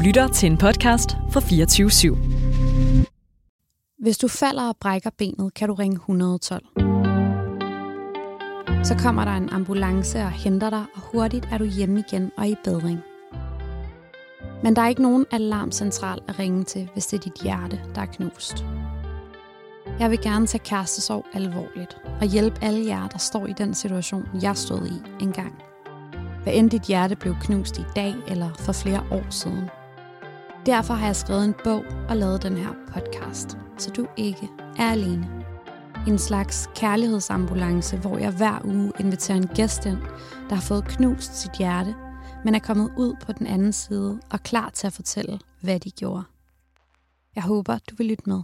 lytter til en podcast fra 24 /7. Hvis du falder og brækker benet, kan du ringe 112. Så kommer der en ambulance og henter dig, og hurtigt er du hjemme igen og i bedring. Men der er ikke nogen alarmcentral at ringe til, hvis det er dit hjerte, der er knust. Jeg vil gerne tage kærestesorg alvorligt og hjælpe alle jer, der står i den situation, jeg stod i engang. Hvad end dit hjerte blev knust i dag eller for flere år siden. Derfor har jeg skrevet en bog og lavet den her podcast, så du ikke er alene. En slags kærlighedsambulance, hvor jeg hver uge inviterer en gæst ind, der har fået knust sit hjerte, men er kommet ud på den anden side og klar til at fortælle, hvad de gjorde. Jeg håber, du vil lytte med.